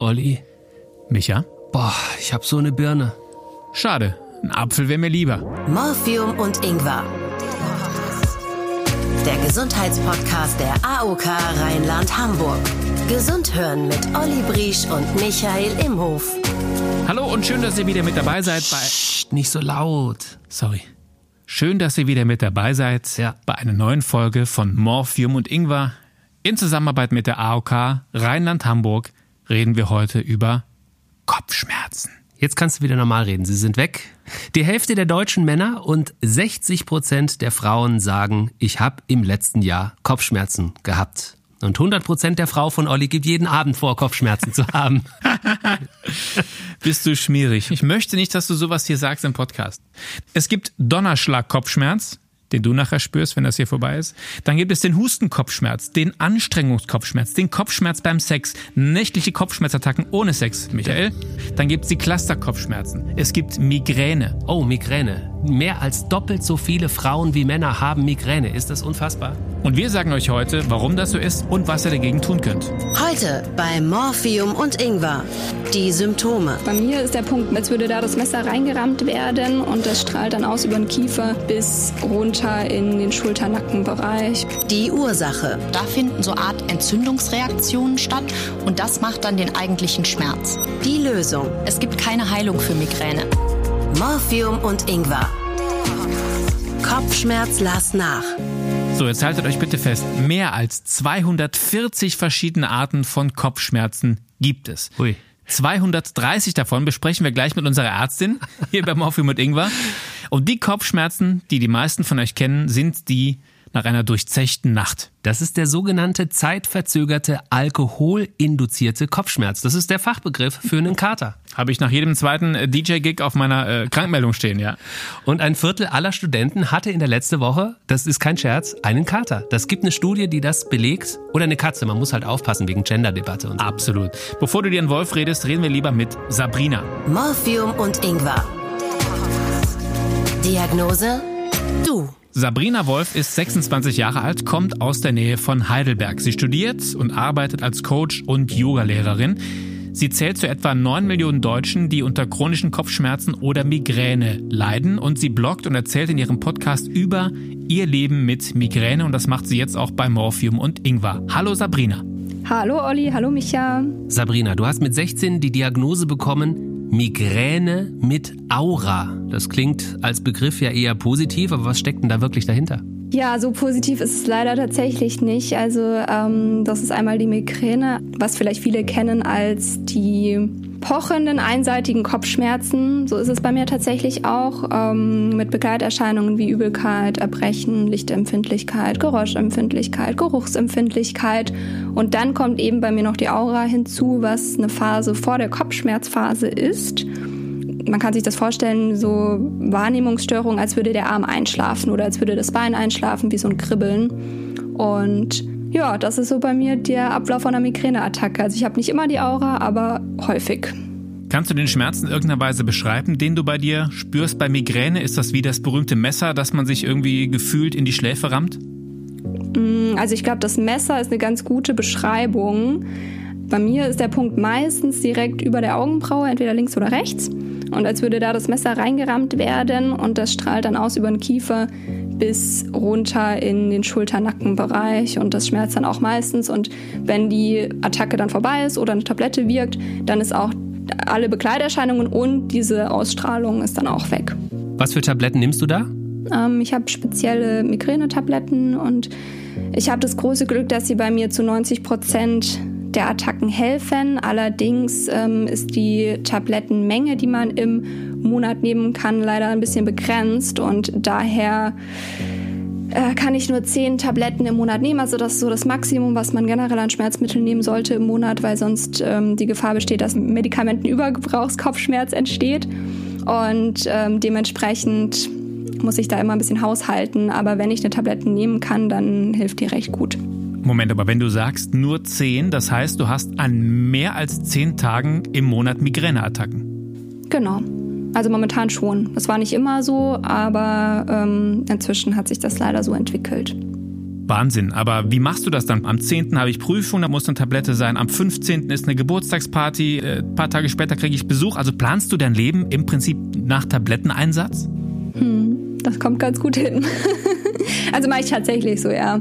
Olli, Micha? boah, ich hab so eine Birne. Schade. Ein Apfel wäre mir lieber. Morphium und Ingwer. Der Gesundheitspodcast der AOK Rheinland-Hamburg. Gesund hören mit Olli Briesch und Michael Imhof. Hallo und schön, dass ihr wieder mit dabei seid bei. Psst, nicht so laut. Sorry. Schön, dass ihr wieder mit dabei seid Ja. bei einer neuen Folge von Morphium und Ingwer. In Zusammenarbeit mit der AOK Rheinland-Hamburg reden wir heute über Kopfschmerzen. Jetzt kannst du wieder normal reden. Sie sind weg. Die Hälfte der deutschen Männer und 60 Prozent der Frauen sagen, ich habe im letzten Jahr Kopfschmerzen gehabt. Und 100 Prozent der Frau von Olli gibt jeden Abend vor, Kopfschmerzen zu haben. Bist du schmierig? Ich möchte nicht, dass du sowas hier sagst im Podcast. Es gibt Donnerschlag-Kopfschmerz, den du nachher spürst, wenn das hier vorbei ist. Dann gibt es den Hustenkopfschmerz, den Anstrengungskopfschmerz, den Kopfschmerz beim Sex, nächtliche Kopfschmerzattacken ohne Sex, Michael. Dann gibt es die Clusterkopfschmerzen. Es gibt Migräne. Oh, Migräne. Mehr als doppelt so viele Frauen wie Männer haben Migräne. Ist das unfassbar? Und wir sagen euch heute, warum das so ist und was ihr dagegen tun könnt. Heute bei Morphium und Ingwer. Die Symptome. Bei mir ist der Punkt, als würde da das Messer reingerammt werden und das strahlt dann aus über den Kiefer bis runter in den Schulternackenbereich. Die Ursache. Da finden so Art Entzündungsreaktionen statt und das macht dann den eigentlichen Schmerz. Die Lösung. Es gibt keine Heilung für Migräne. Morphium und Ingwer. Kopfschmerz lass nach. So, jetzt haltet euch bitte fest. Mehr als 240 verschiedene Arten von Kopfschmerzen gibt es. Ui. 230 davon besprechen wir gleich mit unserer Ärztin hier bei Morphium und Ingwer. Und die Kopfschmerzen, die die meisten von euch kennen, sind die nach einer durchzechten Nacht. Das ist der sogenannte zeitverzögerte alkoholinduzierte Kopfschmerz. Das ist der Fachbegriff für einen Kater. Habe ich nach jedem zweiten äh, DJ-Gig auf meiner äh, Krankmeldung stehen, ja. Und ein Viertel aller Studenten hatte in der letzten Woche, das ist kein Scherz, einen Kater. Das gibt eine Studie, die das belegt. Oder eine Katze. Man muss halt aufpassen wegen Gender-Debatte und so. Absolut. Bevor du dir einen Wolf redest, reden wir lieber mit Sabrina. Morphium und Ingwer. Diagnose? Du. Sabrina Wolf ist 26 Jahre alt, kommt aus der Nähe von Heidelberg. Sie studiert und arbeitet als Coach und Yogalehrerin. Sie zählt zu etwa 9 Millionen Deutschen, die unter chronischen Kopfschmerzen oder Migräne leiden. Und sie bloggt und erzählt in ihrem Podcast über ihr Leben mit Migräne. Und das macht sie jetzt auch bei Morphium und Ingwer. Hallo Sabrina. Hallo Olli, hallo Micha. Sabrina, du hast mit 16 die Diagnose bekommen, Migräne mit Aura. Das klingt als Begriff ja eher positiv, aber was steckt denn da wirklich dahinter? Ja, so positiv ist es leider tatsächlich nicht. Also ähm, das ist einmal die Migräne, was vielleicht viele kennen als die pochenden einseitigen Kopfschmerzen. So ist es bei mir tatsächlich auch ähm, mit Begleiterscheinungen wie Übelkeit, Erbrechen, Lichtempfindlichkeit, Geräuschempfindlichkeit, Geruchsempfindlichkeit. Und dann kommt eben bei mir noch die Aura hinzu, was eine Phase vor der Kopfschmerzphase ist man kann sich das vorstellen, so Wahrnehmungsstörung, als würde der Arm einschlafen oder als würde das Bein einschlafen, wie so ein Kribbeln. Und ja, das ist so bei mir der Ablauf einer Migräneattacke. Also ich habe nicht immer die Aura, aber häufig. Kannst du den Schmerz in irgendeiner Weise beschreiben, den du bei dir spürst? Bei Migräne ist das wie das berühmte Messer, das man sich irgendwie gefühlt in die Schläfe rammt? Also ich glaube, das Messer ist eine ganz gute Beschreibung. Bei mir ist der Punkt meistens direkt über der Augenbraue, entweder links oder rechts. Und als würde da das Messer reingerammt werden und das strahlt dann aus über den Kiefer bis runter in den Schulternackenbereich und das schmerzt dann auch meistens. Und wenn die Attacke dann vorbei ist oder eine Tablette wirkt, dann ist auch alle Begleiterscheinungen und diese Ausstrahlung ist dann auch weg. Was für Tabletten nimmst du da? Ähm, ich habe spezielle Migränetabletten und ich habe das große Glück, dass sie bei mir zu 90 Prozent der Attacken helfen. Allerdings ähm, ist die Tablettenmenge, die man im Monat nehmen kann, leider ein bisschen begrenzt und daher äh, kann ich nur zehn Tabletten im Monat nehmen. Also das ist so das Maximum, was man generell an Schmerzmitteln nehmen sollte im Monat, weil sonst ähm, die Gefahr besteht, dass Medikamentenübergebrauchskopfschmerz entsteht. Und ähm, dementsprechend muss ich da immer ein bisschen haushalten. Aber wenn ich eine Tablette nehmen kann, dann hilft die recht gut. Moment, aber wenn du sagst nur 10, das heißt, du hast an mehr als 10 Tagen im Monat Migräneattacken. Genau. Also momentan schon. Das war nicht immer so, aber ähm, inzwischen hat sich das leider so entwickelt. Wahnsinn. Aber wie machst du das dann? Am 10. habe ich Prüfung, da muss eine Tablette sein. Am 15. ist eine Geburtstagsparty. Äh, ein paar Tage später kriege ich Besuch. Also planst du dein Leben im Prinzip nach Tabletteneinsatz? Hm, das kommt ganz gut hin. also mache ich tatsächlich so, ja.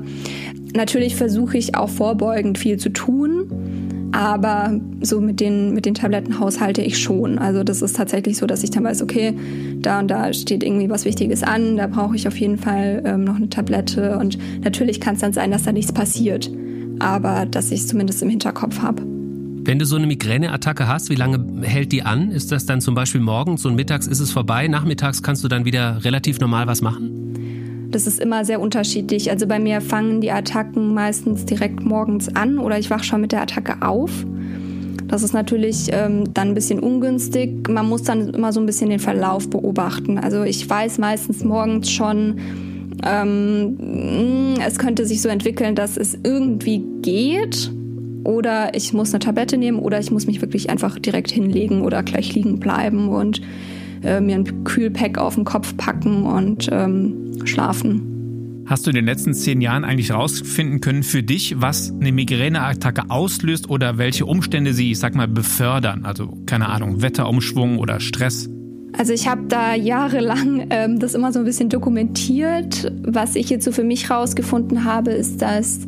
Natürlich versuche ich auch vorbeugend viel zu tun. Aber so mit den, mit den Tabletten haushalte ich schon. Also das ist tatsächlich so, dass ich dann weiß, okay, da und da steht irgendwie was Wichtiges an, da brauche ich auf jeden Fall ähm, noch eine Tablette. Und natürlich kann es dann sein, dass da nichts passiert. Aber dass ich es zumindest im Hinterkopf habe. Wenn du so eine Migräneattacke hast, wie lange hält die an? Ist das dann zum Beispiel morgens und mittags ist es vorbei? Nachmittags kannst du dann wieder relativ normal was machen? Das ist immer sehr unterschiedlich. Also bei mir fangen die Attacken meistens direkt morgens an oder ich wache schon mit der Attacke auf. Das ist natürlich ähm, dann ein bisschen ungünstig. Man muss dann immer so ein bisschen den Verlauf beobachten. Also ich weiß meistens morgens schon, ähm, es könnte sich so entwickeln, dass es irgendwie geht. Oder ich muss eine Tablette nehmen oder ich muss mich wirklich einfach direkt hinlegen oder gleich liegen bleiben und äh, mir ein Kühlpack auf den Kopf packen und ähm, schlafen. Hast du in den letzten zehn Jahren eigentlich herausfinden können für dich, was eine Migräneattacke auslöst oder welche Umstände sie, ich sag mal, befördern? Also keine Ahnung, Wetterumschwung oder Stress? Also ich habe da jahrelang ähm, das immer so ein bisschen dokumentiert. Was ich jetzt so für mich herausgefunden habe, ist, dass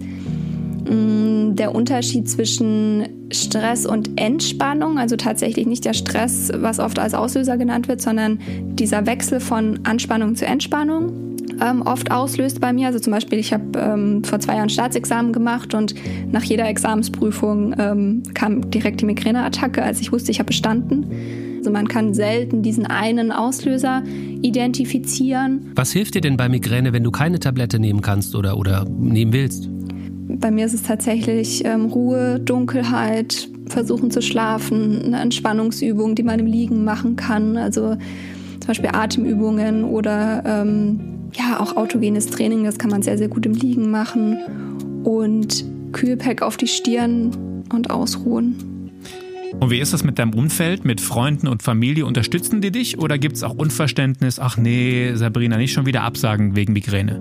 der Unterschied zwischen Stress und Entspannung, also tatsächlich nicht der Stress, was oft als Auslöser genannt wird, sondern dieser Wechsel von Anspannung zu Entspannung ähm, oft auslöst bei mir. Also zum Beispiel, ich habe ähm, vor zwei Jahren Staatsexamen gemacht und nach jeder Examensprüfung ähm, kam direkt die Migräneattacke, als ich wusste, ich habe bestanden. Also man kann selten diesen einen Auslöser identifizieren. Was hilft dir denn bei Migräne, wenn du keine Tablette nehmen kannst oder, oder nehmen willst? Bei mir ist es tatsächlich ähm, Ruhe, Dunkelheit, versuchen zu schlafen, eine Entspannungsübung, die man im Liegen machen kann. Also zum Beispiel Atemübungen oder ähm, ja, auch autogenes Training, das kann man sehr, sehr gut im Liegen machen. Und Kühlpack auf die Stirn und ausruhen. Und wie ist das mit deinem Umfeld, mit Freunden und Familie? Unterstützen die dich oder gibt es auch Unverständnis? Ach nee, Sabrina, nicht schon wieder absagen wegen Migräne?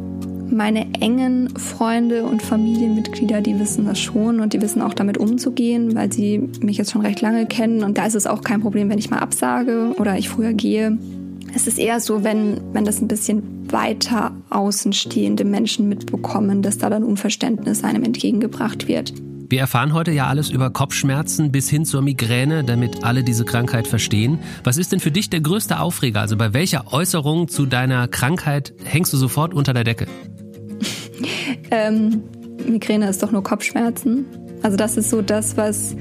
Meine engen Freunde und Familienmitglieder, die wissen das schon und die wissen auch damit umzugehen, weil sie mich jetzt schon recht lange kennen. Und da ist es auch kein Problem, wenn ich mal absage oder ich früher gehe. Es ist eher so, wenn, wenn das ein bisschen weiter außenstehende Menschen mitbekommen, dass da dann Unverständnis einem entgegengebracht wird. Wir erfahren heute ja alles über Kopfschmerzen bis hin zur Migräne, damit alle diese Krankheit verstehen. Was ist denn für dich der größte Aufreger? Also bei welcher Äußerung zu deiner Krankheit hängst du sofort unter der Decke? ähm, Migräne ist doch nur Kopfschmerzen. Also das ist so das, was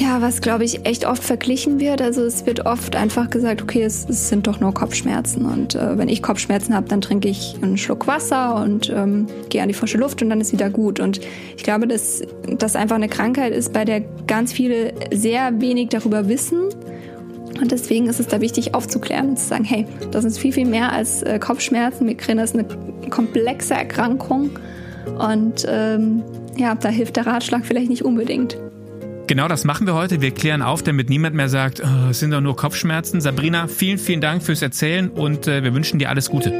ja, was glaube ich echt oft verglichen wird. Also es wird oft einfach gesagt, okay, es, es sind doch nur Kopfschmerzen. Und äh, wenn ich Kopfschmerzen habe, dann trinke ich einen Schluck Wasser und ähm, gehe an die frische Luft und dann ist wieder gut. Und ich glaube, dass das einfach eine Krankheit ist, bei der ganz viele sehr wenig darüber wissen. Und deswegen ist es da wichtig aufzuklären und zu sagen, hey, das ist viel, viel mehr als äh, Kopfschmerzen. Migräne ist eine komplexe Erkrankung. Und ähm, ja, da hilft der Ratschlag vielleicht nicht unbedingt. Genau das machen wir heute. Wir klären auf, damit niemand mehr sagt, oh, es sind doch nur Kopfschmerzen. Sabrina, vielen, vielen Dank fürs Erzählen und äh, wir wünschen dir alles Gute.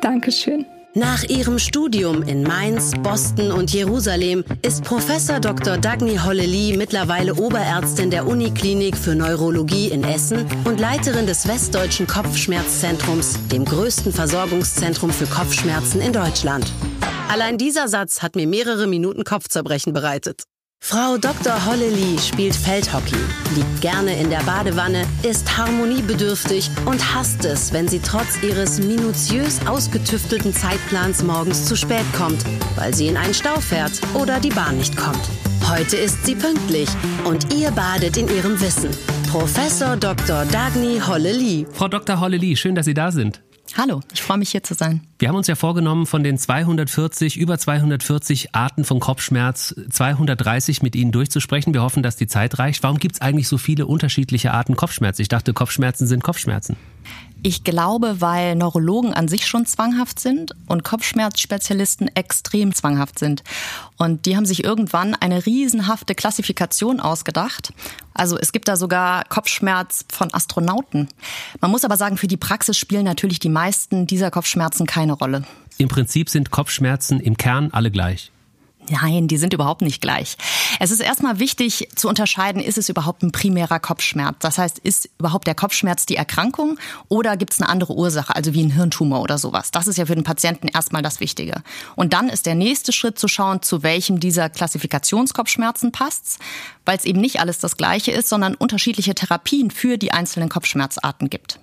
Dankeschön. Nach ihrem Studium in Mainz, Boston und Jerusalem ist Professor Dr. Dagny Hollely mittlerweile Oberärztin der Uniklinik für Neurologie in Essen und Leiterin des Westdeutschen Kopfschmerzzentrums, dem größten Versorgungszentrum für Kopfschmerzen in Deutschland. Allein dieser Satz hat mir mehrere Minuten Kopfzerbrechen bereitet. Frau Dr. Hollely spielt Feldhockey, liegt gerne in der Badewanne, ist harmoniebedürftig und hasst es, wenn sie trotz ihres minutiös ausgetüftelten Zeitplans morgens zu spät kommt, weil sie in einen Stau fährt oder die Bahn nicht kommt. Heute ist sie pünktlich und ihr badet in ihrem Wissen. Professor Dr. Dagny Hollely. Frau Dr. Hollely, schön, dass Sie da sind. Hallo, ich freue mich hier zu sein. Wir haben uns ja vorgenommen, von den 240, über 240 Arten von Kopfschmerz 230 mit Ihnen durchzusprechen. Wir hoffen, dass die Zeit reicht. Warum gibt es eigentlich so viele unterschiedliche Arten Kopfschmerz? Ich dachte, Kopfschmerzen sind Kopfschmerzen. Ich glaube, weil Neurologen an sich schon zwanghaft sind und Kopfschmerzspezialisten extrem zwanghaft sind. Und die haben sich irgendwann eine riesenhafte Klassifikation ausgedacht. Also es gibt da sogar Kopfschmerz von Astronauten. Man muss aber sagen, für die Praxis spielen natürlich die meisten dieser Kopfschmerzen keine Rolle. Im Prinzip sind Kopfschmerzen im Kern alle gleich. Nein, die sind überhaupt nicht gleich. Es ist erstmal wichtig zu unterscheiden, ist es überhaupt ein primärer Kopfschmerz? Das heißt, ist überhaupt der Kopfschmerz die Erkrankung oder gibt es eine andere Ursache, also wie ein Hirntumor oder sowas? Das ist ja für den Patienten erstmal das Wichtige. Und dann ist der nächste Schritt zu schauen, zu welchem dieser Klassifikationskopfschmerzen passt, weil es eben nicht alles das Gleiche ist, sondern unterschiedliche Therapien für die einzelnen Kopfschmerzarten gibt.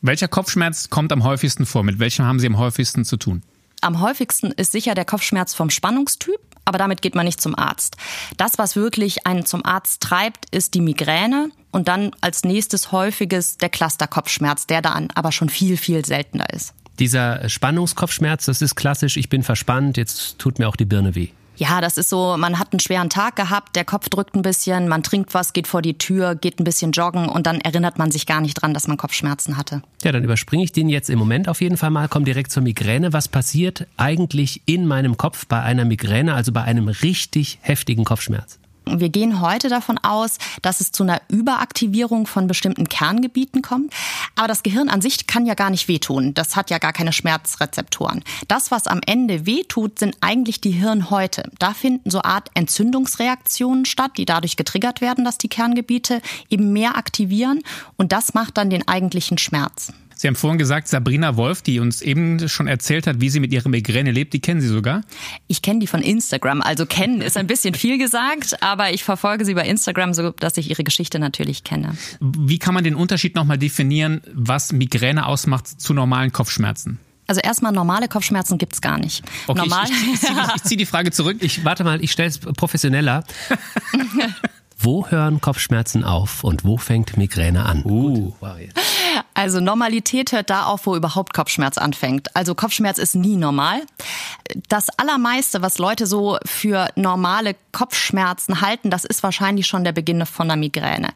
Welcher Kopfschmerz kommt am häufigsten vor? Mit welchem haben Sie am häufigsten zu tun? Am häufigsten ist sicher der Kopfschmerz vom Spannungstyp, aber damit geht man nicht zum Arzt. Das, was wirklich einen zum Arzt treibt, ist die Migräne und dann als nächstes häufiges der Clusterkopfschmerz, der dann aber schon viel, viel seltener ist. Dieser Spannungskopfschmerz, das ist klassisch, ich bin verspannt, jetzt tut mir auch die Birne weh. Ja, das ist so, man hat einen schweren Tag gehabt, der Kopf drückt ein bisschen, man trinkt was, geht vor die Tür, geht ein bisschen joggen und dann erinnert man sich gar nicht dran, dass man Kopfschmerzen hatte. Ja, dann überspringe ich den jetzt im Moment auf jeden Fall mal, komme direkt zur Migräne. Was passiert eigentlich in meinem Kopf bei einer Migräne, also bei einem richtig heftigen Kopfschmerz? Wir gehen heute davon aus, dass es zu einer Überaktivierung von bestimmten Kerngebieten kommt. Aber das Gehirn an sich kann ja gar nicht wehtun. Das hat ja gar keine Schmerzrezeptoren. Das, was am Ende wehtut, sind eigentlich die Hirnhäute. Da finden so Art Entzündungsreaktionen statt, die dadurch getriggert werden, dass die Kerngebiete eben mehr aktivieren. Und das macht dann den eigentlichen Schmerz. Sie haben vorhin gesagt, Sabrina Wolf, die uns eben schon erzählt hat, wie sie mit ihrer Migräne lebt, die kennen Sie sogar? Ich kenne die von Instagram. Also kennen ist ein bisschen viel gesagt, aber ich verfolge sie bei Instagram, so dass ich ihre Geschichte natürlich kenne. Wie kann man den Unterschied nochmal definieren, was Migräne ausmacht zu normalen Kopfschmerzen? Also erstmal normale Kopfschmerzen gibt's gar nicht. Okay, Normal. Ich, ich, ich ziehe die, zieh die Frage zurück. Ich warte mal, ich stelle es professioneller. wo hören Kopfschmerzen auf und wo fängt Migräne an? Uh. Also Normalität hört da auf, wo überhaupt Kopfschmerz anfängt. Also Kopfschmerz ist nie normal. Das allermeiste, was Leute so für normale Kopfschmerzen halten, das ist wahrscheinlich schon der Beginn von einer Migräne.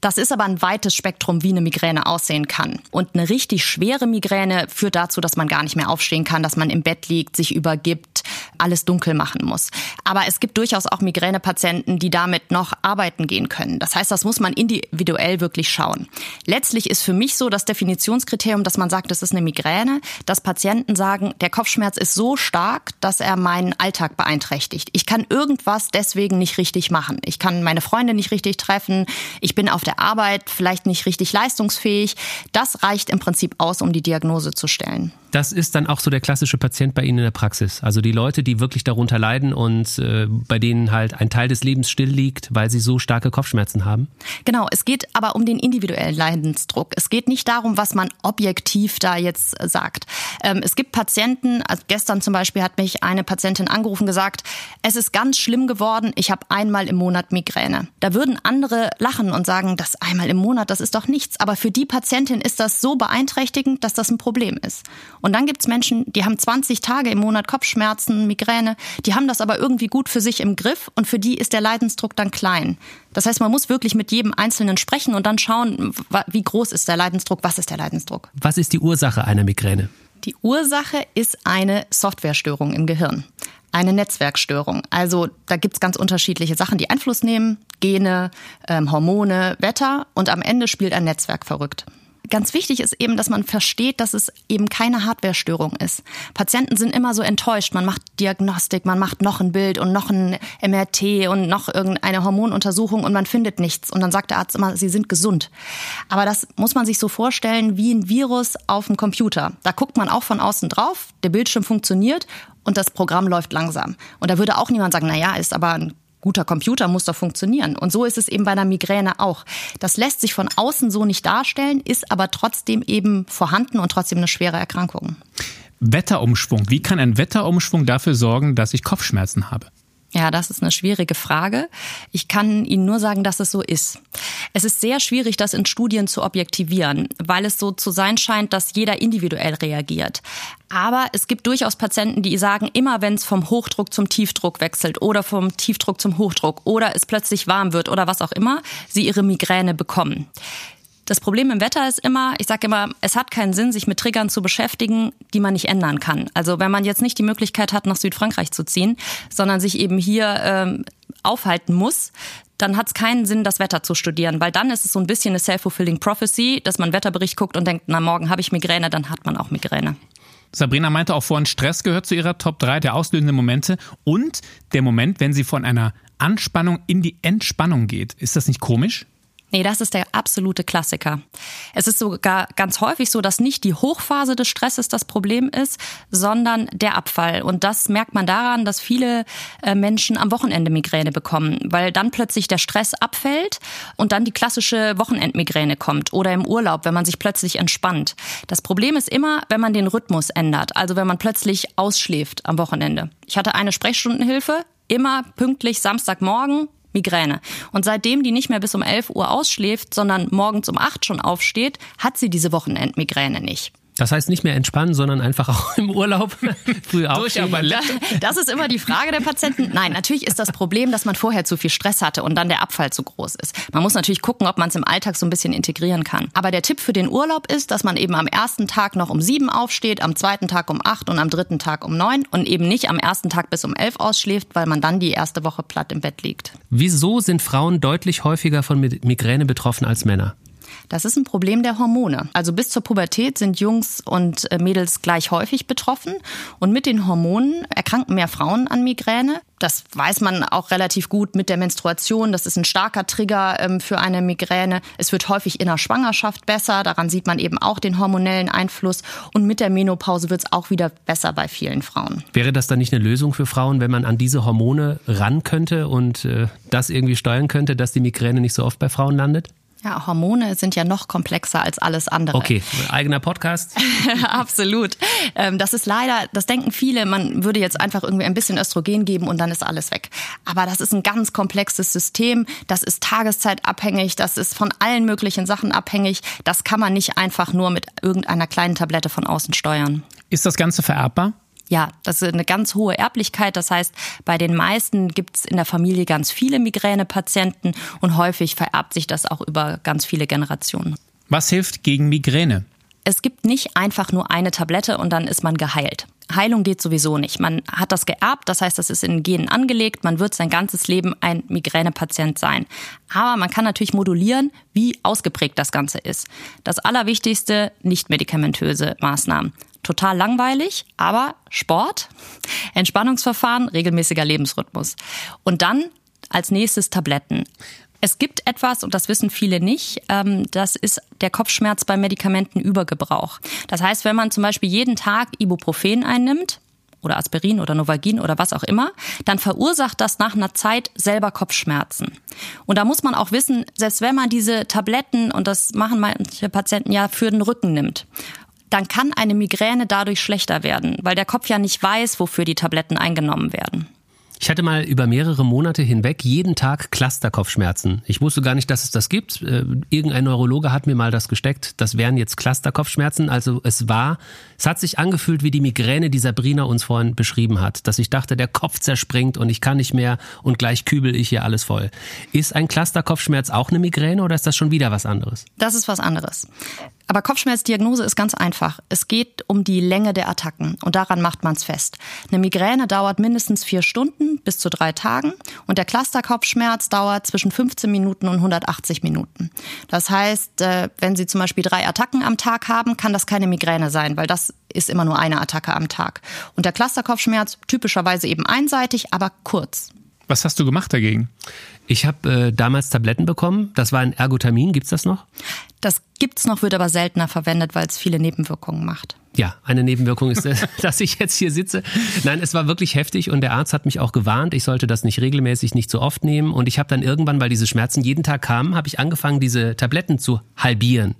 Das ist aber ein weites Spektrum, wie eine Migräne aussehen kann. Und eine richtig schwere Migräne führt dazu, dass man gar nicht mehr aufstehen kann, dass man im Bett liegt, sich übergibt, alles dunkel machen muss. Aber es gibt durchaus auch Migränepatienten, die damit noch arbeiten gehen können. Das heißt, das muss man individuell wirklich schauen. Letztlich ist für mich so das Definitionskriterium, dass man sagt, es ist eine Migräne, dass Patienten sagen, der Kopfschmerz ist so stark, dass er meinen Alltag beeinträchtigt. Ich kann irgendwas deswegen nicht richtig machen. Ich kann meine Freunde nicht richtig treffen. Ich bin auf der der Arbeit, vielleicht nicht richtig leistungsfähig. Das reicht im Prinzip aus, um die Diagnose zu stellen. Das ist dann auch so der klassische Patient bei Ihnen in der Praxis. Also die Leute, die wirklich darunter leiden und äh, bei denen halt ein Teil des Lebens still liegt, weil sie so starke Kopfschmerzen haben. Genau, es geht aber um den individuellen Leidensdruck. Es geht nicht darum, was man objektiv da jetzt sagt. Ähm, es gibt Patienten, also gestern zum Beispiel hat mich eine Patientin angerufen gesagt, es ist ganz schlimm geworden, ich habe einmal im Monat Migräne. Da würden andere lachen und sagen, das einmal im Monat, das ist doch nichts. Aber für die Patientin ist das so beeinträchtigend, dass das ein Problem ist. Und dann gibt's Menschen, die haben 20 Tage im Monat Kopfschmerzen, Migräne, die haben das aber irgendwie gut für sich im Griff und für die ist der Leidensdruck dann klein. Das heißt, man muss wirklich mit jedem Einzelnen sprechen und dann schauen, wie groß ist der Leidensdruck, was ist der Leidensdruck. Was ist die Ursache einer Migräne? Die Ursache ist eine Softwarestörung im Gehirn eine Netzwerkstörung. Also da gibt's ganz unterschiedliche Sachen, die Einfluss nehmen, Gene, ähm, Hormone, Wetter und am Ende spielt ein Netzwerk verrückt. Ganz wichtig ist eben, dass man versteht, dass es eben keine Hardware-Störung ist. Patienten sind immer so enttäuscht. Man macht Diagnostik, man macht noch ein Bild und noch ein MRT und noch irgendeine Hormonuntersuchung und man findet nichts. Und dann sagt der Arzt immer, sie sind gesund. Aber das muss man sich so vorstellen wie ein Virus auf dem Computer. Da guckt man auch von außen drauf, der Bildschirm funktioniert und das Programm läuft langsam. Und da würde auch niemand sagen, na ja, ist aber ein guter Computer muss doch funktionieren. Und so ist es eben bei einer Migräne auch. Das lässt sich von außen so nicht darstellen, ist aber trotzdem eben vorhanden und trotzdem eine schwere Erkrankung. Wetterumschwung. Wie kann ein Wetterumschwung dafür sorgen, dass ich Kopfschmerzen habe? Ja, das ist eine schwierige Frage. Ich kann Ihnen nur sagen, dass es so ist. Es ist sehr schwierig, das in Studien zu objektivieren, weil es so zu sein scheint, dass jeder individuell reagiert. Aber es gibt durchaus Patienten, die sagen, immer wenn es vom Hochdruck zum Tiefdruck wechselt oder vom Tiefdruck zum Hochdruck oder es plötzlich warm wird oder was auch immer, sie ihre Migräne bekommen. Das Problem im Wetter ist immer, ich sage immer, es hat keinen Sinn, sich mit Triggern zu beschäftigen, die man nicht ändern kann. Also wenn man jetzt nicht die Möglichkeit hat, nach Südfrankreich zu ziehen, sondern sich eben hier ähm, aufhalten muss, dann hat es keinen Sinn, das Wetter zu studieren, weil dann ist es so ein bisschen eine self-fulfilling prophecy, dass man Wetterbericht guckt und denkt, na morgen habe ich Migräne, dann hat man auch Migräne. Sabrina meinte auch vorhin, Stress gehört zu ihrer Top 3 der auslösenden Momente und der Moment, wenn sie von einer Anspannung in die Entspannung geht. Ist das nicht komisch? Nee, das ist der absolute Klassiker. Es ist sogar ganz häufig so, dass nicht die Hochphase des Stresses das Problem ist, sondern der Abfall. Und das merkt man daran, dass viele äh, Menschen am Wochenende Migräne bekommen, weil dann plötzlich der Stress abfällt und dann die klassische Wochenendmigräne kommt oder im Urlaub, wenn man sich plötzlich entspannt. Das Problem ist immer, wenn man den Rhythmus ändert, also wenn man plötzlich ausschläft am Wochenende. Ich hatte eine Sprechstundenhilfe, immer pünktlich Samstagmorgen Migräne. Und seitdem die nicht mehr bis um 11 Uhr ausschläft, sondern morgens um 8 schon aufsteht, hat sie diese Wochenendmigräne nicht. Das heißt nicht mehr entspannen, sondern einfach auch im Urlaub früh aufstehen. Das ist immer die Frage der Patienten. Nein, natürlich ist das Problem, dass man vorher zu viel Stress hatte und dann der Abfall zu groß ist. Man muss natürlich gucken, ob man es im Alltag so ein bisschen integrieren kann. Aber der Tipp für den Urlaub ist, dass man eben am ersten Tag noch um sieben aufsteht, am zweiten Tag um acht und am dritten Tag um neun und eben nicht am ersten Tag bis um elf ausschläft, weil man dann die erste Woche platt im Bett liegt. Wieso sind Frauen deutlich häufiger von Migräne betroffen als Männer? Das ist ein Problem der Hormone. Also bis zur Pubertät sind Jungs und äh, Mädels gleich häufig betroffen. Und mit den Hormonen erkranken mehr Frauen an Migräne. Das weiß man auch relativ gut mit der Menstruation. Das ist ein starker Trigger ähm, für eine Migräne. Es wird häufig in der Schwangerschaft besser. Daran sieht man eben auch den hormonellen Einfluss. Und mit der Menopause wird es auch wieder besser bei vielen Frauen. Wäre das dann nicht eine Lösung für Frauen, wenn man an diese Hormone ran könnte und äh, das irgendwie steuern könnte, dass die Migräne nicht so oft bei Frauen landet? Ja, Hormone sind ja noch komplexer als alles andere. Okay, eigener Podcast. Absolut. Ähm, das ist leider, das denken viele, man würde jetzt einfach irgendwie ein bisschen Östrogen geben und dann ist alles weg. Aber das ist ein ganz komplexes System. Das ist tageszeitabhängig. Das ist von allen möglichen Sachen abhängig. Das kann man nicht einfach nur mit irgendeiner kleinen Tablette von außen steuern. Ist das Ganze vererbbar? Ja, das ist eine ganz hohe Erblichkeit. Das heißt, bei den meisten gibt es in der Familie ganz viele Migränepatienten und häufig vererbt sich das auch über ganz viele Generationen. Was hilft gegen Migräne? Es gibt nicht einfach nur eine Tablette und dann ist man geheilt. Heilung geht sowieso nicht. Man hat das geerbt, das heißt, das ist in Genen angelegt. Man wird sein ganzes Leben ein Migränepatient sein. Aber man kann natürlich modulieren, wie ausgeprägt das Ganze ist. Das Allerwichtigste, nicht medikamentöse Maßnahmen total langweilig, aber Sport, Entspannungsverfahren, regelmäßiger Lebensrhythmus. Und dann als nächstes Tabletten. Es gibt etwas, und das wissen viele nicht, ähm, das ist der Kopfschmerz beim Medikamentenübergebrauch. Das heißt, wenn man zum Beispiel jeden Tag Ibuprofen einnimmt, oder Aspirin oder Novagin oder was auch immer, dann verursacht das nach einer Zeit selber Kopfschmerzen. Und da muss man auch wissen, selbst wenn man diese Tabletten, und das machen manche Patienten ja, für den Rücken nimmt dann kann eine Migräne dadurch schlechter werden, weil der Kopf ja nicht weiß, wofür die Tabletten eingenommen werden. Ich hatte mal über mehrere Monate hinweg jeden Tag Clusterkopfschmerzen. Ich wusste gar nicht, dass es das gibt. Äh, irgendein Neurologe hat mir mal das gesteckt. Das wären jetzt Clusterkopfschmerzen. Also es war, es hat sich angefühlt wie die Migräne, die Sabrina uns vorhin beschrieben hat. Dass ich dachte, der Kopf zerspringt und ich kann nicht mehr und gleich kübel ich hier alles voll. Ist ein Clusterkopfschmerz auch eine Migräne oder ist das schon wieder was anderes? Das ist was anderes. Aber Kopfschmerzdiagnose ist ganz einfach. Es geht um die Länge der Attacken und daran macht man es fest. Eine Migräne dauert mindestens vier Stunden bis zu drei Tagen und der Clusterkopfschmerz dauert zwischen 15 Minuten und 180 Minuten. Das heißt, äh, wenn Sie zum Beispiel drei Attacken am Tag haben, kann das keine Migräne sein, weil das ist immer nur eine Attacke am Tag. Und der Clusterkopfschmerz typischerweise eben einseitig, aber kurz. Was hast du gemacht dagegen? Ich habe äh, damals Tabletten bekommen. Das war ein Ergotamin. Gibt's das noch? Das gibt's noch, wird aber seltener verwendet, weil es viele Nebenwirkungen macht. Ja, eine Nebenwirkung ist, dass ich jetzt hier sitze. Nein, es war wirklich heftig und der Arzt hat mich auch gewarnt, ich sollte das nicht regelmäßig, nicht zu oft nehmen. Und ich habe dann irgendwann, weil diese Schmerzen jeden Tag kamen, habe ich angefangen, diese Tabletten zu halbieren.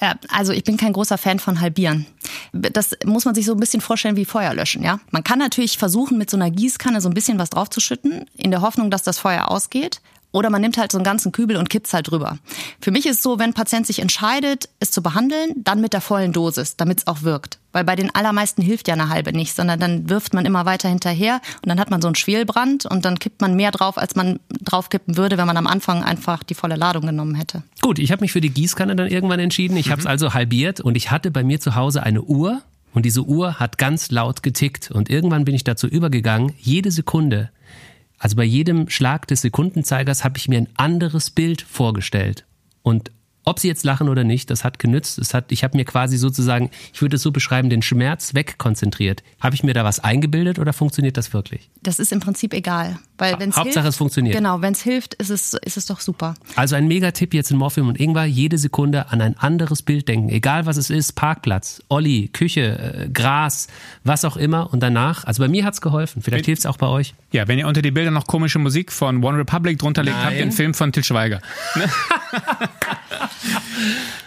Ja, also ich bin kein großer Fan von halbieren. Das muss man sich so ein bisschen vorstellen wie Feuer löschen, ja. Man kann natürlich versuchen, mit so einer Gießkanne so ein bisschen was draufzuschütten, in der Hoffnung, dass das Feuer ausgeht. Oder man nimmt halt so einen ganzen Kübel und kippt es halt drüber. Für mich ist es so, wenn ein Patient sich entscheidet, es zu behandeln, dann mit der vollen Dosis, damit es auch wirkt. Weil bei den allermeisten hilft ja eine halbe nicht, sondern dann wirft man immer weiter hinterher und dann hat man so einen Schwelbrand und dann kippt man mehr drauf, als man draufkippen würde, wenn man am Anfang einfach die volle Ladung genommen hätte. Gut, ich habe mich für die Gießkanne dann irgendwann entschieden. Ich mhm. habe es also halbiert und ich hatte bei mir zu Hause eine Uhr und diese Uhr hat ganz laut getickt und irgendwann bin ich dazu übergegangen, jede Sekunde also bei jedem Schlag des Sekundenzeigers habe ich mir ein anderes Bild vorgestellt. Und ob sie jetzt lachen oder nicht, das hat genützt. Es hat, ich habe mir quasi sozusagen, ich würde es so beschreiben, den Schmerz wegkonzentriert. Habe ich mir da was eingebildet oder funktioniert das wirklich? Das ist im Prinzip egal. Weil wenn's Hauptsache hilft, es funktioniert. Genau, wenn es hilft, ist es, ist es doch super. Also ein Megatipp jetzt in Morphium und Ingwer, jede Sekunde an ein anderes Bild denken. Egal was es ist, Parkplatz, Olli, Küche, äh, Gras, was auch immer. Und danach, also bei mir hat's geholfen. Vielleicht hilft's auch bei euch. Ja, wenn ihr unter die Bilder noch komische Musik von One Republic drunter legt, habt ihr einen. Film von Til Schweiger. Ne?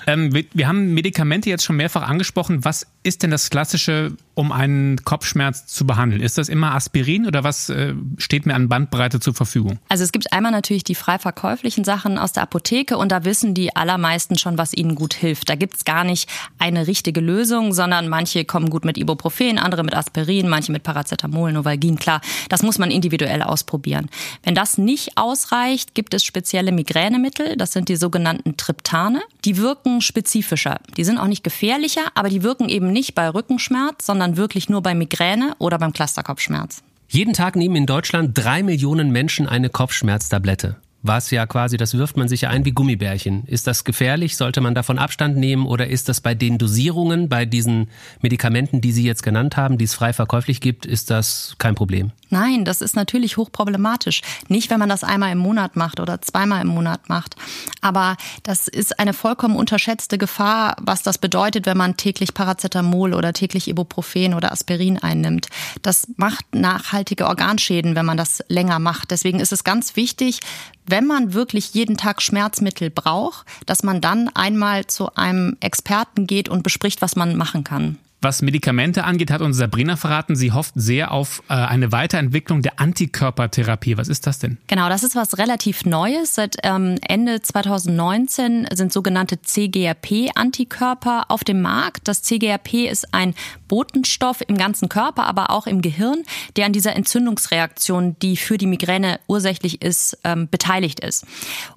ähm, wir, wir haben Medikamente jetzt schon mehrfach angesprochen. Was ist denn das Klassische, um einen Kopfschmerz zu behandeln? Ist das immer Aspirin oder was äh, steht mir an Bandbreite zur Verfügung? Also es gibt einmal natürlich die frei verkäuflichen Sachen aus der Apotheke und da wissen die allermeisten schon, was ihnen gut hilft. Da gibt's gar nicht eine richtige Lösung, sondern manche kommen gut mit Ibuprofen, andere mit Aspirin, manche mit Paracetamol, Novalgin. Klar, das muss man individuell ausprobieren. Wenn das nicht ausreicht, gibt es spezielle Migränemittel. Das sind die sogenannten Triptane. Die wirken spezifischer. Die sind auch nicht gefährlicher, aber die wirken eben nicht bei Rückenschmerz, sondern wirklich nur bei Migräne oder beim Clusterkopfschmerz. Jeden Tag nehmen in Deutschland drei Millionen Menschen eine Kopfschmerztablette. Was ja quasi, das wirft man sich ja ein wie Gummibärchen. Ist das gefährlich? Sollte man davon Abstand nehmen? Oder ist das bei den Dosierungen, bei diesen Medikamenten, die Sie jetzt genannt haben, die es frei verkäuflich gibt, ist das kein Problem? Nein, das ist natürlich hochproblematisch. Nicht, wenn man das einmal im Monat macht oder zweimal im Monat macht. Aber das ist eine vollkommen unterschätzte Gefahr, was das bedeutet, wenn man täglich Paracetamol oder täglich Ibuprofen oder Aspirin einnimmt. Das macht nachhaltige Organschäden, wenn man das länger macht. Deswegen ist es ganz wichtig, wenn man wirklich jeden Tag Schmerzmittel braucht, dass man dann einmal zu einem Experten geht und bespricht, was man machen kann. Was Medikamente angeht, hat uns Sabrina verraten, sie hofft sehr auf äh, eine Weiterentwicklung der Antikörpertherapie. Was ist das denn? Genau, das ist was relativ Neues. Seit ähm, Ende 2019 sind sogenannte CGRP-Antikörper auf dem Markt. Das CGRP ist ein Botenstoff im ganzen Körper, aber auch im Gehirn, der an dieser Entzündungsreaktion, die für die Migräne ursächlich ist, ähm, beteiligt ist.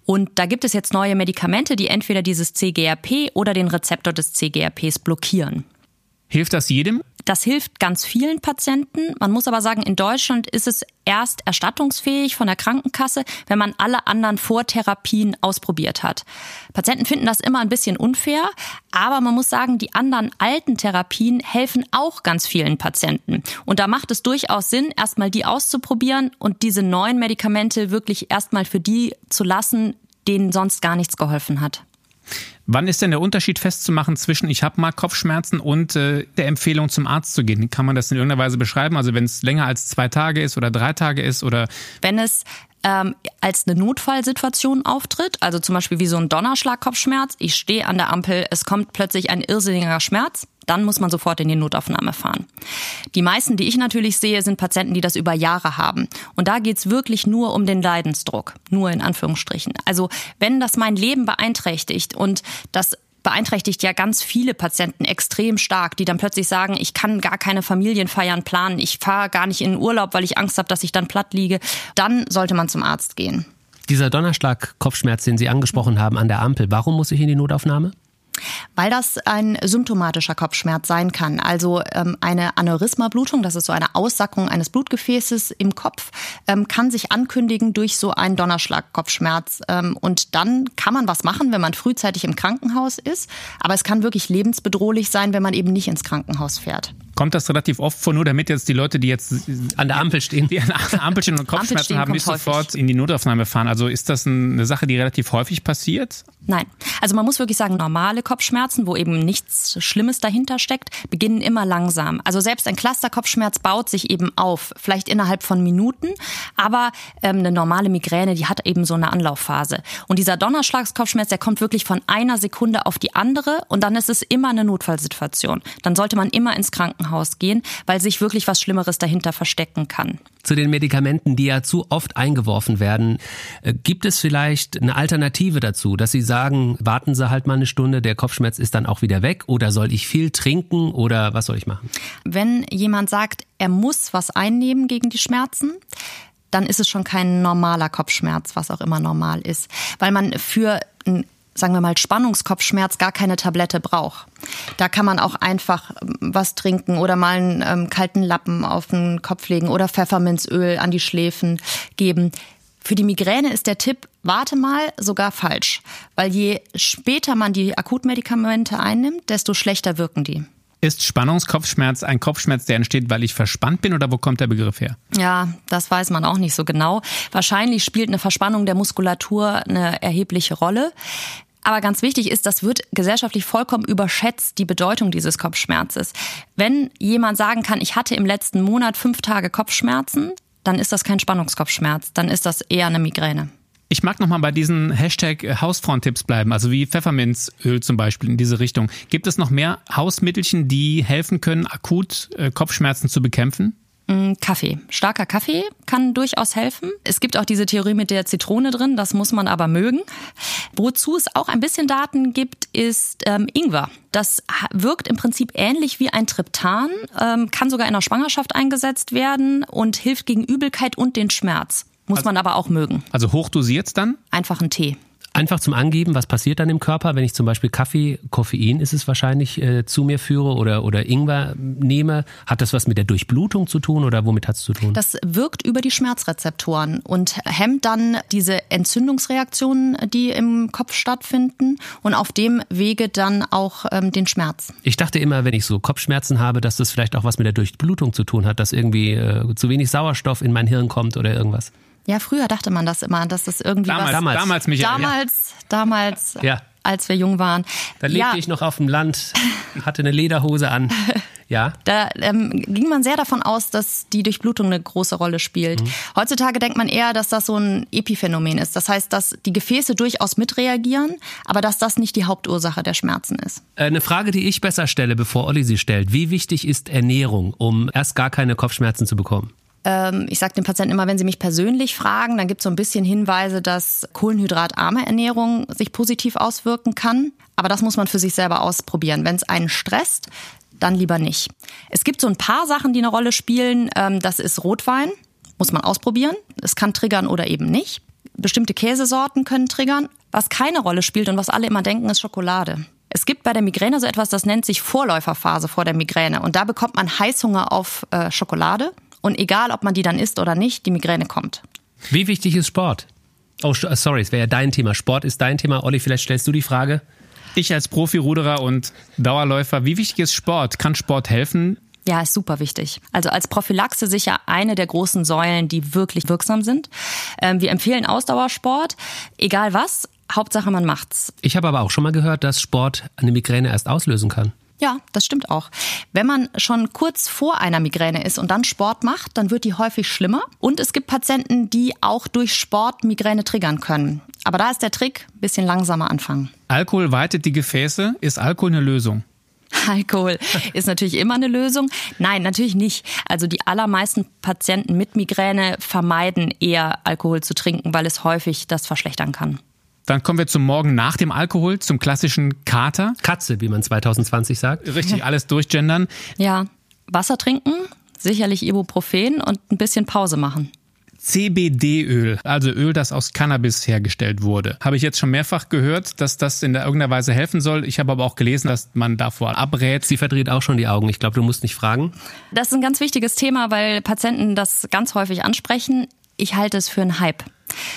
Und da gibt es jetzt neue Medikamente, die entweder dieses CGRP oder den Rezeptor des CGRPs blockieren. Hilft das jedem? Das hilft ganz vielen Patienten. Man muss aber sagen, in Deutschland ist es erst erstattungsfähig von der Krankenkasse, wenn man alle anderen Vortherapien ausprobiert hat. Patienten finden das immer ein bisschen unfair, aber man muss sagen, die anderen alten Therapien helfen auch ganz vielen Patienten. Und da macht es durchaus Sinn, erstmal die auszuprobieren und diese neuen Medikamente wirklich erstmal für die zu lassen, denen sonst gar nichts geholfen hat. Wann ist denn der Unterschied festzumachen zwischen ich habe mal Kopfschmerzen und äh, der Empfehlung zum Arzt zu gehen? Kann man das in irgendeiner Weise beschreiben? Also wenn es länger als zwei Tage ist oder drei Tage ist oder Wenn es ähm, als eine Notfallsituation auftritt, also zum Beispiel wie so ein Donnerschlag-Kopfschmerz, ich stehe an der Ampel, es kommt plötzlich ein irrsinniger Schmerz, dann muss man sofort in die Notaufnahme fahren. Die meisten, die ich natürlich sehe, sind Patienten, die das über Jahre haben. Und da geht's wirklich nur um den Leidensdruck, nur in Anführungsstrichen. Also wenn das mein Leben beeinträchtigt und das beeinträchtigt ja ganz viele Patienten extrem stark, die dann plötzlich sagen, ich kann gar keine Familienfeiern planen, ich fahre gar nicht in den Urlaub, weil ich Angst habe, dass ich dann platt liege, dann sollte man zum Arzt gehen. Dieser Donnerschlag-Kopfschmerz, den Sie angesprochen haben an der Ampel, warum muss ich in die Notaufnahme? Weil das ein symptomatischer Kopfschmerz sein kann. Also ähm, eine Aneurysmablutung, das ist so eine Aussackung eines Blutgefäßes im Kopf, ähm, kann sich ankündigen durch so einen Donnerschlag-Kopfschmerz. Ähm, und dann kann man was machen, wenn man frühzeitig im Krankenhaus ist. Aber es kann wirklich lebensbedrohlich sein, wenn man eben nicht ins Krankenhaus fährt. Kommt das relativ oft vor, nur damit jetzt die Leute, die jetzt An der Ampel stehen. die an der Ampel stehen und Kopfschmerzen stehen haben, nicht sofort häufig. in die Notaufnahme fahren? Also ist das eine Sache, die relativ häufig passiert? Nein. Also man muss wirklich sagen, normale Kopfschmerzen, wo eben nichts Schlimmes dahinter steckt, beginnen immer langsam. Also selbst ein Clusterkopfschmerz baut sich eben auf, vielleicht innerhalb von Minuten, aber ähm, eine normale Migräne, die hat eben so eine Anlaufphase. Und dieser Donnerschlagskopfschmerz, der kommt wirklich von einer Sekunde auf die andere und dann ist es immer eine Notfallsituation. Dann sollte man immer ins Krankenhaus gehen, weil sich wirklich was Schlimmeres dahinter verstecken kann. Zu den Medikamenten, die ja zu oft eingeworfen werden, äh, gibt es vielleicht eine Alternative dazu, dass Sie sagen, warten Sie halt mal eine Stunde, der Kopfschmerz ist dann auch wieder weg oder soll ich viel trinken oder was soll ich machen? Wenn jemand sagt, er muss was einnehmen gegen die Schmerzen, dann ist es schon kein normaler Kopfschmerz, was auch immer normal ist. Weil man für einen, sagen wir mal, Spannungskopfschmerz gar keine Tablette braucht. Da kann man auch einfach ähm, was trinken oder mal einen ähm, kalten Lappen auf den Kopf legen oder Pfefferminzöl an die Schläfen geben. Für die Migräne ist der Tipp, warte mal, sogar falsch. Weil je später man die Akutmedikamente einnimmt, desto schlechter wirken die. Ist Spannungskopfschmerz ein Kopfschmerz, der entsteht, weil ich verspannt bin oder wo kommt der Begriff her? Ja, das weiß man auch nicht so genau. Wahrscheinlich spielt eine Verspannung der Muskulatur eine erhebliche Rolle. Aber ganz wichtig ist, das wird gesellschaftlich vollkommen überschätzt, die Bedeutung dieses Kopfschmerzes. Wenn jemand sagen kann, ich hatte im letzten Monat fünf Tage Kopfschmerzen, dann ist das kein Spannungskopfschmerz, dann ist das eher eine Migräne. Ich mag nochmal bei diesen Hashtag Hausfrauentipps bleiben, also wie Pfefferminzöl zum Beispiel in diese Richtung. Gibt es noch mehr Hausmittelchen, die helfen können, akut äh, Kopfschmerzen zu bekämpfen? Mm, Kaffee. Starker Kaffee kann durchaus helfen. Es gibt auch diese Theorie mit der Zitrone drin, das muss man aber mögen. Wozu es auch ein bisschen Daten gibt, ist ähm, Ingwer. Das wirkt im Prinzip ähnlich wie ein Triptan, ähm, kann sogar in der Schwangerschaft eingesetzt werden und hilft gegen Übelkeit und den Schmerz. Muss also, man aber auch mögen. Also hochdosiert dann? Einfach ein Tee. Einfach zum Angeben, was passiert dann im Körper, wenn ich zum Beispiel Kaffee, Koffein ist es wahrscheinlich, äh, zu mir führe oder, oder Ingwer nehme. Hat das was mit der Durchblutung zu tun oder womit hat es zu tun? Das wirkt über die Schmerzrezeptoren und hemmt dann diese Entzündungsreaktionen, die im Kopf stattfinden und auf dem Wege dann auch ähm, den Schmerz. Ich dachte immer, wenn ich so Kopfschmerzen habe, dass das vielleicht auch was mit der Durchblutung zu tun hat, dass irgendwie äh, zu wenig Sauerstoff in mein Hirn kommt oder irgendwas. Ja, früher dachte man das immer, dass das irgendwie damals, was... Damals, damals, Michael, damals, ja. damals, ja. als wir jung waren. Da lebte ja. ich noch auf dem Land, hatte eine Lederhose an. Ja. Da ähm, ging man sehr davon aus, dass die Durchblutung eine große Rolle spielt. Mhm. Heutzutage denkt man eher, dass das so ein Epiphänomen ist. Das heißt, dass die Gefäße durchaus mitreagieren, aber dass das nicht die Hauptursache der Schmerzen ist. Äh, eine Frage, die ich besser stelle, bevor Olli sie stellt. Wie wichtig ist Ernährung, um erst gar keine Kopfschmerzen zu bekommen? Ähm, ich sage den Patienten immer, wenn sie mich persönlich fragen, dann gibt es so ein bisschen Hinweise, dass kohlenhydratarme Ernährung sich positiv auswirken kann. Aber das muss man für sich selber ausprobieren. Wenn es einen stresst, dann lieber nicht. Es gibt so ein paar Sachen, die eine Rolle spielen. Ähm, das ist Rotwein, muss man ausprobieren. Es kann triggern oder eben nicht. Bestimmte Käsesorten können triggern. Was keine Rolle spielt und was alle immer denken, ist Schokolade. Es gibt bei der Migräne so etwas, das nennt sich Vorläuferphase vor der Migräne. Und da bekommt man Heißhunger auf äh, Schokolade. Und egal, ob man die dann isst oder nicht, die Migräne kommt. Wie wichtig ist Sport? Oh, äh, sorry, es wäre ja dein Thema. Sport ist dein Thema. Olli, vielleicht stellst du die Frage. Ich als Profiruderer und Dauerläufer, wie wichtig ist Sport? Kann Sport helfen? Ja, ist super wichtig. Also als Prophylaxe sicher eine der großen Säulen, die wirklich wirksam sind. Ähm, wir empfehlen Ausdauersport, egal was. Hauptsache man macht's. Ich habe aber auch schon mal gehört, dass Sport eine Migräne erst auslösen kann. Ja, das stimmt auch. Wenn man schon kurz vor einer Migräne ist und dann Sport macht, dann wird die häufig schlimmer. Und es gibt Patienten, die auch durch Sport Migräne triggern können. Aber da ist der Trick, ein bisschen langsamer anfangen. Alkohol weitet die Gefäße. Ist Alkohol eine Lösung? Alkohol ist natürlich immer eine Lösung. Nein, natürlich nicht. Also die allermeisten Patienten mit Migräne vermeiden eher Alkohol zu trinken, weil es häufig das verschlechtern kann. Dann kommen wir zum Morgen nach dem Alkohol, zum klassischen Kater. Katze, wie man 2020 sagt. Richtig, alles durchgendern. Ja, Wasser trinken, sicherlich Ibuprofen und ein bisschen Pause machen. CBD-Öl, also Öl, das aus Cannabis hergestellt wurde. Habe ich jetzt schon mehrfach gehört, dass das in irgendeiner Weise helfen soll. Ich habe aber auch gelesen, dass man davor abrät. Sie verdreht auch schon die Augen. Ich glaube, du musst nicht fragen. Das ist ein ganz wichtiges Thema, weil Patienten das ganz häufig ansprechen. Ich halte es für einen Hype.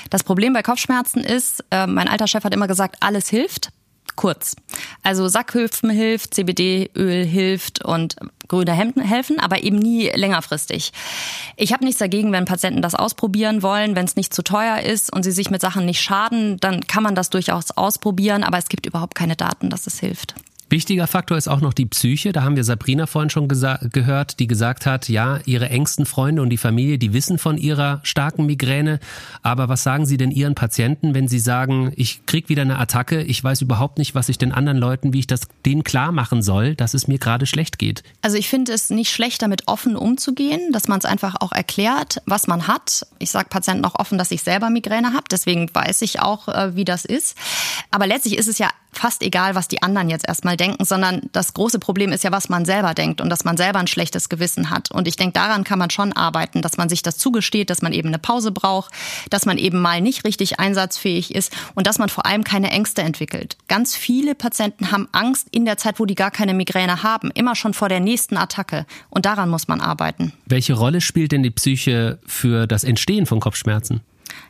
Das Problem bei Kopfschmerzen ist, äh, mein alter Chef hat immer gesagt, alles hilft. Kurz. Also Sackhülfen hilft, CBD-Öl hilft und grüne Hemden helfen, aber eben nie längerfristig. Ich habe nichts dagegen, wenn Patienten das ausprobieren wollen, wenn es nicht zu teuer ist und sie sich mit Sachen nicht schaden, dann kann man das durchaus ausprobieren, aber es gibt überhaupt keine Daten, dass es hilft. Wichtiger Faktor ist auch noch die Psyche. Da haben wir Sabrina vorhin schon gehört, die gesagt hat, ja, ihre engsten Freunde und die Familie, die wissen von ihrer starken Migräne. Aber was sagen Sie denn Ihren Patienten, wenn Sie sagen, ich krieg wieder eine Attacke, ich weiß überhaupt nicht, was ich den anderen Leuten, wie ich das denen klar machen soll, dass es mir gerade schlecht geht? Also ich finde es nicht schlecht, damit offen umzugehen, dass man es einfach auch erklärt, was man hat. Ich sage Patienten auch offen, dass ich selber Migräne habe, deswegen weiß ich auch, äh, wie das ist. Aber letztlich ist es ja fast egal, was die anderen jetzt erstmal denken, sondern das große Problem ist ja, was man selber denkt und dass man selber ein schlechtes Gewissen hat. Und ich denke, daran kann man schon arbeiten, dass man sich das zugesteht, dass man eben eine Pause braucht, dass man eben mal nicht richtig einsatzfähig ist und dass man vor allem keine Ängste entwickelt. Ganz viele Patienten haben Angst in der Zeit, wo die gar keine Migräne haben, immer schon vor der nächsten Attacke. Und daran muss man arbeiten. Welche Rolle spielt denn die Psyche für das Entstehen von Kopfschmerzen?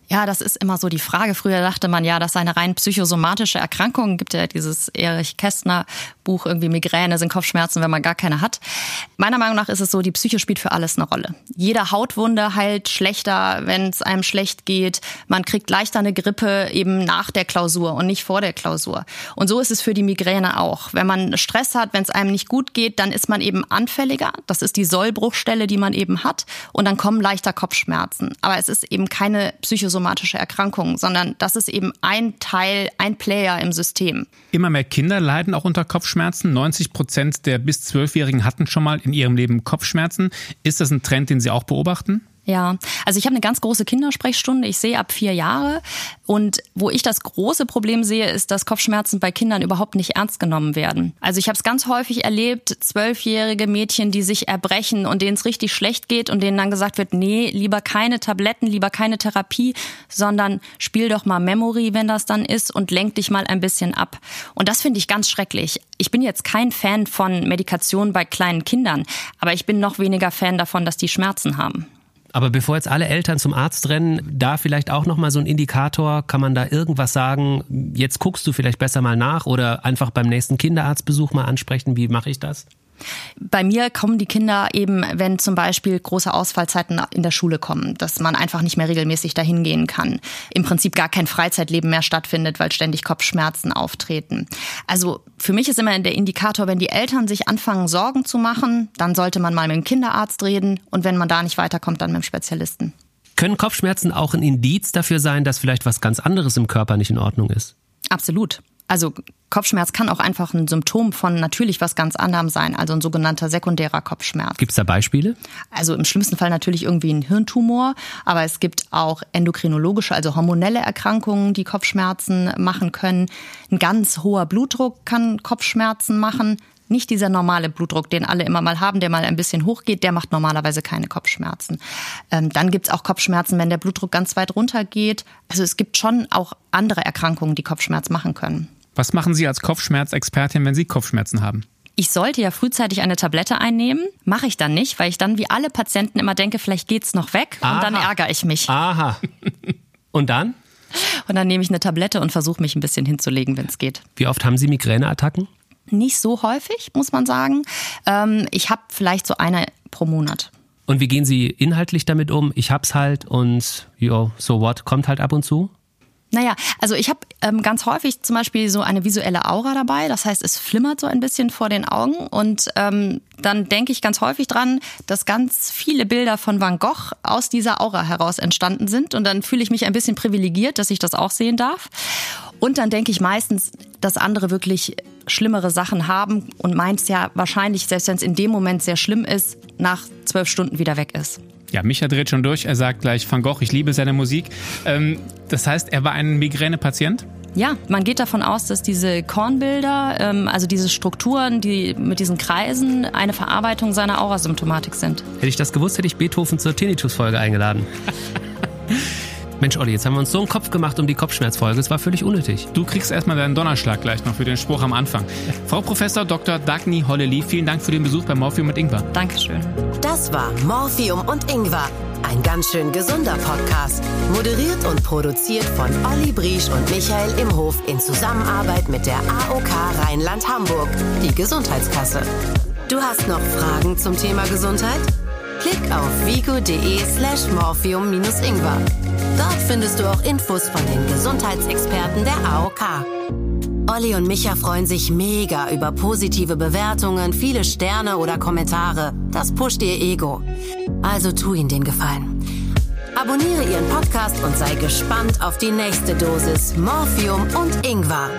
Ja, das ist immer so die Frage. Früher dachte man ja, das sei eine rein psychosomatische Erkrankung. Gibt ja dieses Erich Kästner Buch irgendwie Migräne sind Kopfschmerzen, wenn man gar keine hat. Meiner Meinung nach ist es so, die Psyche spielt für alles eine Rolle. Jede Hautwunde heilt schlechter, wenn es einem schlecht geht. Man kriegt leichter eine Grippe eben nach der Klausur und nicht vor der Klausur. Und so ist es für die Migräne auch. Wenn man Stress hat, wenn es einem nicht gut geht, dann ist man eben anfälliger. Das ist die Sollbruchstelle, die man eben hat. Und dann kommen leichter Kopfschmerzen. Aber es ist eben keine psychosomatische Erkrankung, sondern das ist eben ein Teil, ein Player im System. Immer mehr Kinder leiden auch unter Kopfschmerzen. 90 Prozent der bis Zwölfjährigen hatten schon mal in ihrem Leben Kopfschmerzen. Ist das ein Trend, den Sie auch beobachten? Ja, also ich habe eine ganz große Kindersprechstunde. Ich sehe ab vier Jahre. Und wo ich das große Problem sehe, ist, dass Kopfschmerzen bei Kindern überhaupt nicht ernst genommen werden. Also ich habe es ganz häufig erlebt, zwölfjährige Mädchen, die sich erbrechen und denen es richtig schlecht geht und denen dann gesagt wird, nee, lieber keine Tabletten, lieber keine Therapie, sondern spiel doch mal Memory, wenn das dann ist und lenk dich mal ein bisschen ab. Und das finde ich ganz schrecklich. Ich bin jetzt kein Fan von Medikation bei kleinen Kindern, aber ich bin noch weniger Fan davon, dass die Schmerzen haben. Aber bevor jetzt alle Eltern zum Arzt rennen, da vielleicht auch noch mal so ein Indikator, kann man da irgendwas sagen, jetzt guckst du vielleicht besser mal nach oder einfach beim nächsten Kinderarztbesuch mal ansprechen, wie mache ich das? Bei mir kommen die Kinder eben, wenn zum Beispiel große Ausfallzeiten in der Schule kommen, dass man einfach nicht mehr regelmäßig dahin gehen kann. Im Prinzip gar kein Freizeitleben mehr stattfindet, weil ständig Kopfschmerzen auftreten. Also für mich ist immer der Indikator, wenn die Eltern sich anfangen, Sorgen zu machen, dann sollte man mal mit dem Kinderarzt reden und wenn man da nicht weiterkommt, dann mit dem Spezialisten. Können Kopfschmerzen auch ein Indiz dafür sein, dass vielleicht was ganz anderes im Körper nicht in Ordnung ist? Absolut. Also Kopfschmerz kann auch einfach ein Symptom von natürlich was ganz anderem sein, also ein sogenannter sekundärer Kopfschmerz. Gibt es da Beispiele? Also im schlimmsten Fall natürlich irgendwie ein Hirntumor, aber es gibt auch endokrinologische, also hormonelle Erkrankungen, die Kopfschmerzen machen können. Ein ganz hoher Blutdruck kann Kopfschmerzen machen. Nicht dieser normale Blutdruck, den alle immer mal haben, der mal ein bisschen hochgeht, der macht normalerweise keine Kopfschmerzen. Ähm, dann gibt's auch Kopfschmerzen, wenn der Blutdruck ganz weit runter geht. Also es gibt schon auch andere Erkrankungen, die Kopfschmerz machen können. Was machen Sie als Kopfschmerzexpertin, wenn Sie Kopfschmerzen haben? Ich sollte ja frühzeitig eine Tablette einnehmen, mache ich dann nicht, weil ich dann wie alle Patienten immer denke, vielleicht geht's noch weg Aha. und dann ärgere ich mich. Aha. Und dann? Und dann nehme ich eine Tablette und versuche mich ein bisschen hinzulegen, wenn es geht. Wie oft haben Sie Migräneattacken? Nicht so häufig, muss man sagen. Ähm, ich habe vielleicht so eine pro Monat. Und wie gehen Sie inhaltlich damit um? Ich hab's halt und yo, so what, kommt halt ab und zu? Naja, also ich habe ähm, ganz häufig zum Beispiel so eine visuelle Aura dabei. Das heißt, es flimmert so ein bisschen vor den Augen. Und ähm, dann denke ich ganz häufig dran, dass ganz viele Bilder von Van Gogh aus dieser Aura heraus entstanden sind. Und dann fühle ich mich ein bisschen privilegiert, dass ich das auch sehen darf. Und dann denke ich meistens, dass andere wirklich schlimmere Sachen haben und meint ja wahrscheinlich, selbst wenn es in dem Moment sehr schlimm ist, nach zwölf Stunden wieder weg ist. Ja, Micha dreht schon durch. Er sagt gleich, Van Gogh, ich liebe seine Musik. Ähm, das heißt, er war ein Migränepatient? Ja, man geht davon aus, dass diese Kornbilder, ähm, also diese Strukturen, die mit diesen Kreisen, eine Verarbeitung seiner Aurasymptomatik sind. Hätte ich das gewusst, hätte ich Beethoven zur Tinnitus-Folge eingeladen. Mensch, Olli, jetzt haben wir uns so einen Kopf gemacht um die Kopfschmerzfolge. Es war völlig unnötig. Du kriegst erstmal deinen Donnerschlag gleich noch für den Spruch am Anfang. Frau Professor Dr. Dagny Hollely, vielen Dank für den Besuch bei Morphium mit Ingwer. Dankeschön. Das war Morphium und Ingwer. Ein ganz schön gesunder Podcast. Moderiert und produziert von Olli Briesch und Michael Imhof in Zusammenarbeit mit der AOK Rheinland-Hamburg, die Gesundheitskasse. Du hast noch Fragen zum Thema Gesundheit? Klick auf vigo.de slash morphium-ingwer. Dort findest du auch Infos von den Gesundheitsexperten der AOK. Olli und Micha freuen sich mega über positive Bewertungen, viele Sterne oder Kommentare. Das pusht ihr Ego. Also tu ihnen den Gefallen. Abonniere ihren Podcast und sei gespannt auf die nächste Dosis Morphium und Ingwer.